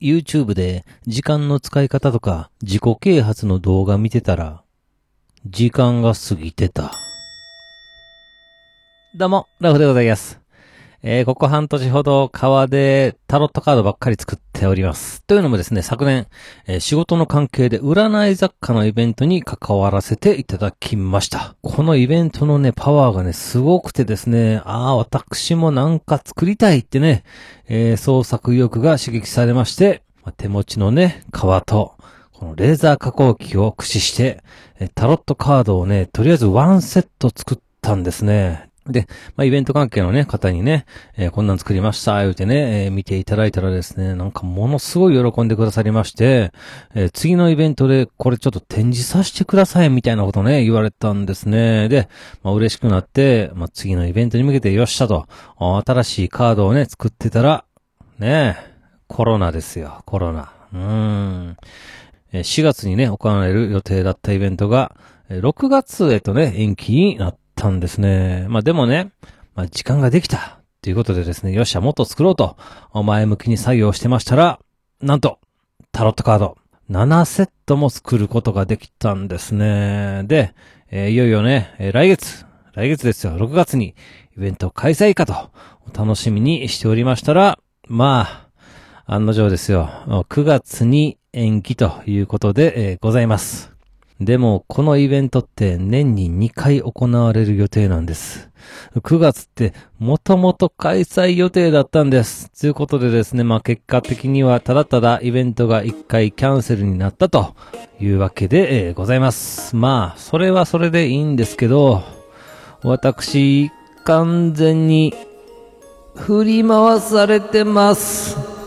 YouTube で時間の使い方とか自己啓発の動画見てたら、時間が過ぎてた。どうも、ラフでございます。えー、ここ半年ほど川でタロットカードばっかり作っております。というのもですね、昨年、えー仕事の関係で占い雑貨のイベントに関わらせていただきました。このイベントのね、パワーがね、すごくてですね、ああ、私もなんか作りたいってね、えー創作意欲が刺激されまして、手持ちのね、革と、このレーザー加工機を駆使して、タロットカードをね、とりあえずワンセット作ったんですね。で、まあ、イベント関係のね、方にね、えーこんなん作りました、言うてね、えー見ていただいたらですね、なんかものすごい喜んでくださりまして、えー次のイベントでこれちょっと展示させてください、みたいなことね、言われたんですね。で、まあ、嬉しくなって、まあ、次のイベントに向けてよっしゃと、新しいカードをね、作ってたら、ね、コロナですよ、コロナ。うーん。え4月にね、行われる予定だったイベントが、6月へとね、延期になったんですね。まあでもね、まあ時間ができた。ということでですね、よっしゃ、もっと作ろうと、前向きに作業してましたら、なんと、タロットカード、7セットも作ることができたんですね。で、えーいよいよね、えー来月、来月ですよ、6月にイベント開催かと、お楽しみにしておりましたら、まあ、案の定ですよ。9月に延期ということで、えーございます。でも、このイベントって年に2回行われる予定なんです。9月ってもともと開催予定だったんです。ということでですね、まあ結果的にはただただイベントが1回キャンセルになったというわけで、えございます。まあ、それはそれでいいんですけど、私、完全に振り回されてます。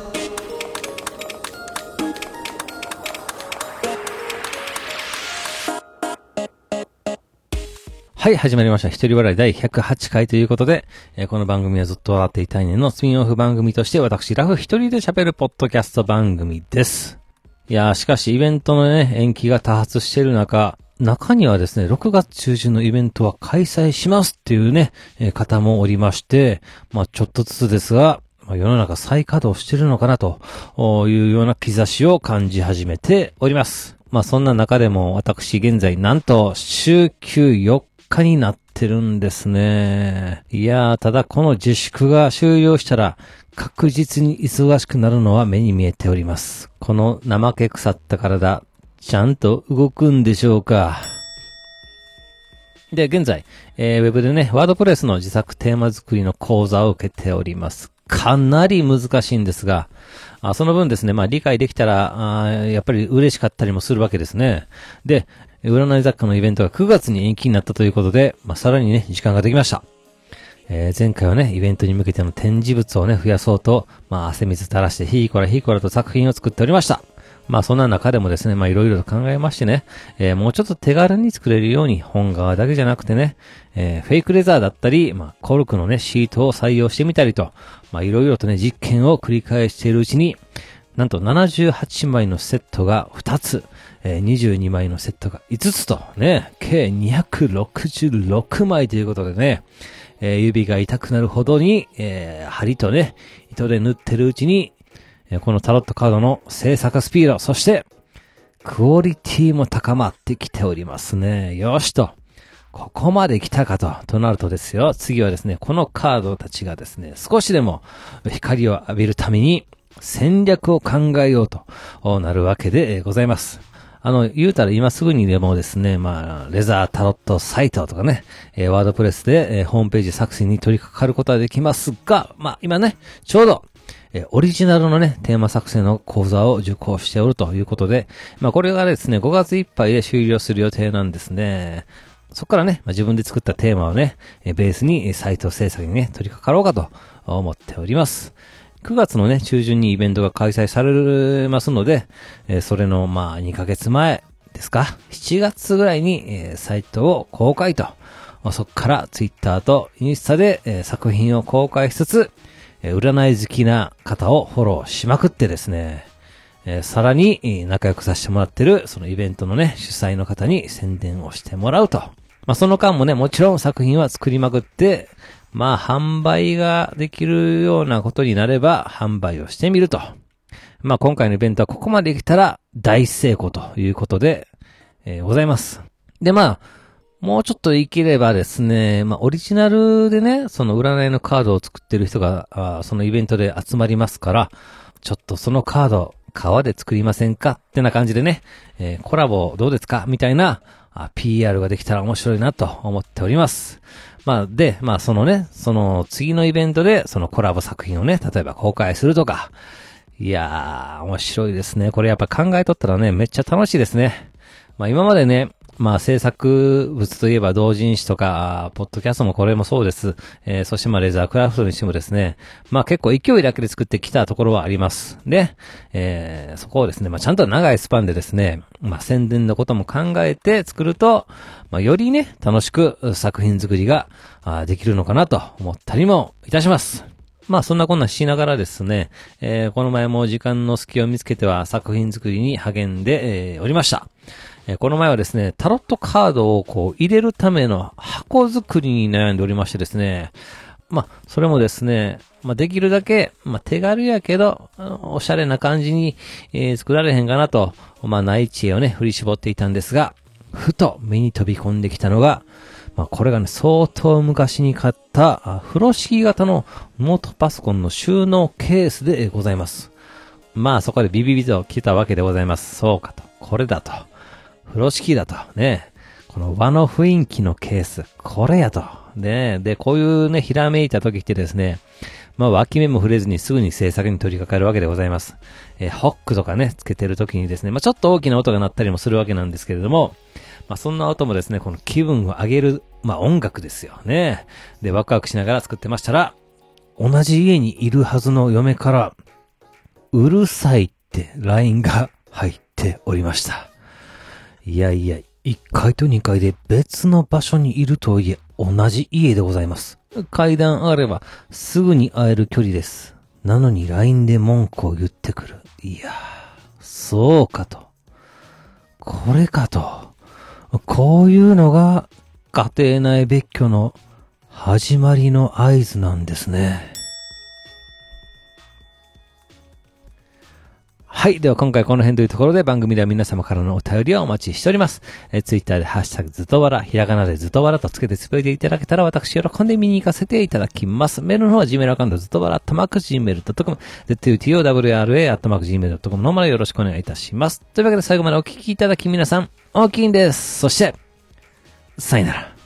はい、始まりました。一人笑い第108回ということで、えーこの番組はずっと笑っていたいねのスピンオフ番組として私、ラフ一人で喋るポッドキャスト番組です。いやー、しかしイベントのね、延期が多発している中、中にはですね、6月中旬のイベントは開催しますっていうね、えー方もおりまして、まあちょっとずつですが、まあ世の中再稼働してるのかなというような兆しを感じ始めております。まあそんな中でも私現在なんと週休4日になってるんですね。いやー、ただこの自粛が終了したら確実に忙しくなるのは目に見えております。この怠け腐った体、ちゃんと動くんでしょうかで、現在、えーウェブでね、ワードプレスの自作テーマ作りの講座を受けております。かなり難しいんですが、あその分ですね、まあ理解できたら、あやっぱり嬉しかったりもするわけですね。で、占い雑貨のイベントが9月に延期になったということで、まあさらにね、時間ができました。えー前回はね、イベントに向けての展示物をね、増やそうと、まあ汗水垂らして、ひーこらひーこらと作品を作っておりました。まあそんな中でもですね、まあいろいろと考えましてね、えーもうちょっと手軽に作れるように本側だけじゃなくてね、えーフェイクレザーだったり、まあコルクのね、シートを採用してみたりと、まあいろいろとね、実験を繰り返しているうちに、なんと78枚のセットが2つ、えー22枚のセットが5つと、ね、計266枚ということでね、えー指が痛くなるほどに、えー針とね、糸で縫ってるうちに、えーこのタロットカードの制作スピード、そして、クオリティも高まってきておりますね。よしと。ここまで来たかと、となるとですよ。次はですね、このカードたちがですね、少しでも光を浴びるために戦略を考えようとなるわけでございます。あの、言うたら今すぐにでもですね、まあ、レザータロットサイトとかね、えーワードプレスで、えーホームページ作成に取り掛かることはできますが、まあ今ね、ちょうど、えーオリジナルのね、テーマ作成の講座を受講しておるということで、まあこれがですね、5月いっぱいで終了する予定なんですね。そこからね、まあ、自分で作ったテーマをね、ベースにサイト制作にね、取り掛かろうかと思っております。9月のね、中旬にイベントが開催されますので、えーそれのまあ2ヶ月前ですか ?7 月ぐらいに、えーサイトを公開と、まあそこからツイッターとインスタで、えー作品を公開しつつ、えー占い好きな方をフォローしまくってですね、えーさらに仲良くさせてもらってる、そのイベントのね、主催の方に宣伝をしてもらうと。まあ、その間もね、もちろん作品は作りまくって、まあ、販売ができるようなことになれば、販売をしてみると。まあ今回のイベントはここまで来たら大成功ということで、えー、ございます。で、まあ、もうちょっと言い切ればですね、まあ、オリジナルでね、その占いのカードを作ってる人が、そのイベントで集まりますから、ちょっとそのカード、川で作りませんか？ってな感じでね、えー、コラボどうですか？みたいな、あ PR ができたら面白いなと思っております。まあ、で、まあ、そのね、その次のイベントで、そのコラボ作品をね、例えば公開するとか、いやー、面白いですね。これやっぱ考えとったらね、めっちゃ楽しいですね。まあ今までね、まあ制作物といえば同人誌とか、ポッドキャストもこれもそうです。えー、そしてまあレザークラフトにしてもですね、まあ結構勢いだけで作ってきたところはあります。で、えー、そこをですね、まあちゃんと長いスパンでですね、まあ宣伝のことも考えて作ると、まあよりね、楽しく作品作りができるのかなと思ったりもいたします。まあそんなこんなしながらですね、えー、この前も時間の隙を見つけては作品作りに励んで、えー、おりました。え、この前はですね、タロットカードをこう入れるための箱作りに悩んでおりましてですね、まあ、それもですね、まあ、できるだけ、まあ、手軽やけど、おしゃれな感じに、えー、作られへんかなと、まあ、内知恵をね、振り絞っていたんですが、ふと目に飛び込んできたのが、まあ、これがね、相当昔に買った、風呂敷型のノートパソコンの収納ケースでございます。まあ、そこでビビビと来たわけでございます。そうかと。これだと。風呂敷だと。ね。この和の雰囲気のケース。これやと。ね。で、こういうね、ひらめいた時ってですね、まあ、脇目も触れずにすぐに制作に取り掛かるわけでございます。えー、ホックとかね、つけてる時にですね、まあ、ちょっと大きな音が鳴ったりもするわけなんですけれども、まあ、そんな音もですね、この気分を上げる、まあ、音楽ですよね。で、ワクワクしながら作ってましたら、同じ家にいるはずの嫁から、うるさいって LINE が入っておりました。いやいや、1階と2階で別の場所にいるとはいえ、同じ家でございます。階段あれば、すぐに会える距離です。なのに LINE で文句を言ってくる。いやそうかと。これかと。こういうのが家庭内別居の始まりの合図なんですね。はい。では今回この辺というところで番組では皆様からのお便りをお待ちしております。えツイッターでハッシュタグずとわら、ひらがなでずとわらとつけてつぶやいていただけたら私喜んで見に行かせていただきます。メールの方は Gmail アカウントずとわら、とまく Gmail.com、zutowra、とまく Gmail.com のまでよろしくお願いいたします。というわけで最後までお聞きいただき皆さん、大きいんです。そして、さよなら。